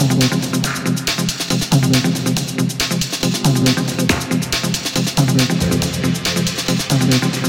I'm ready. I'm ready.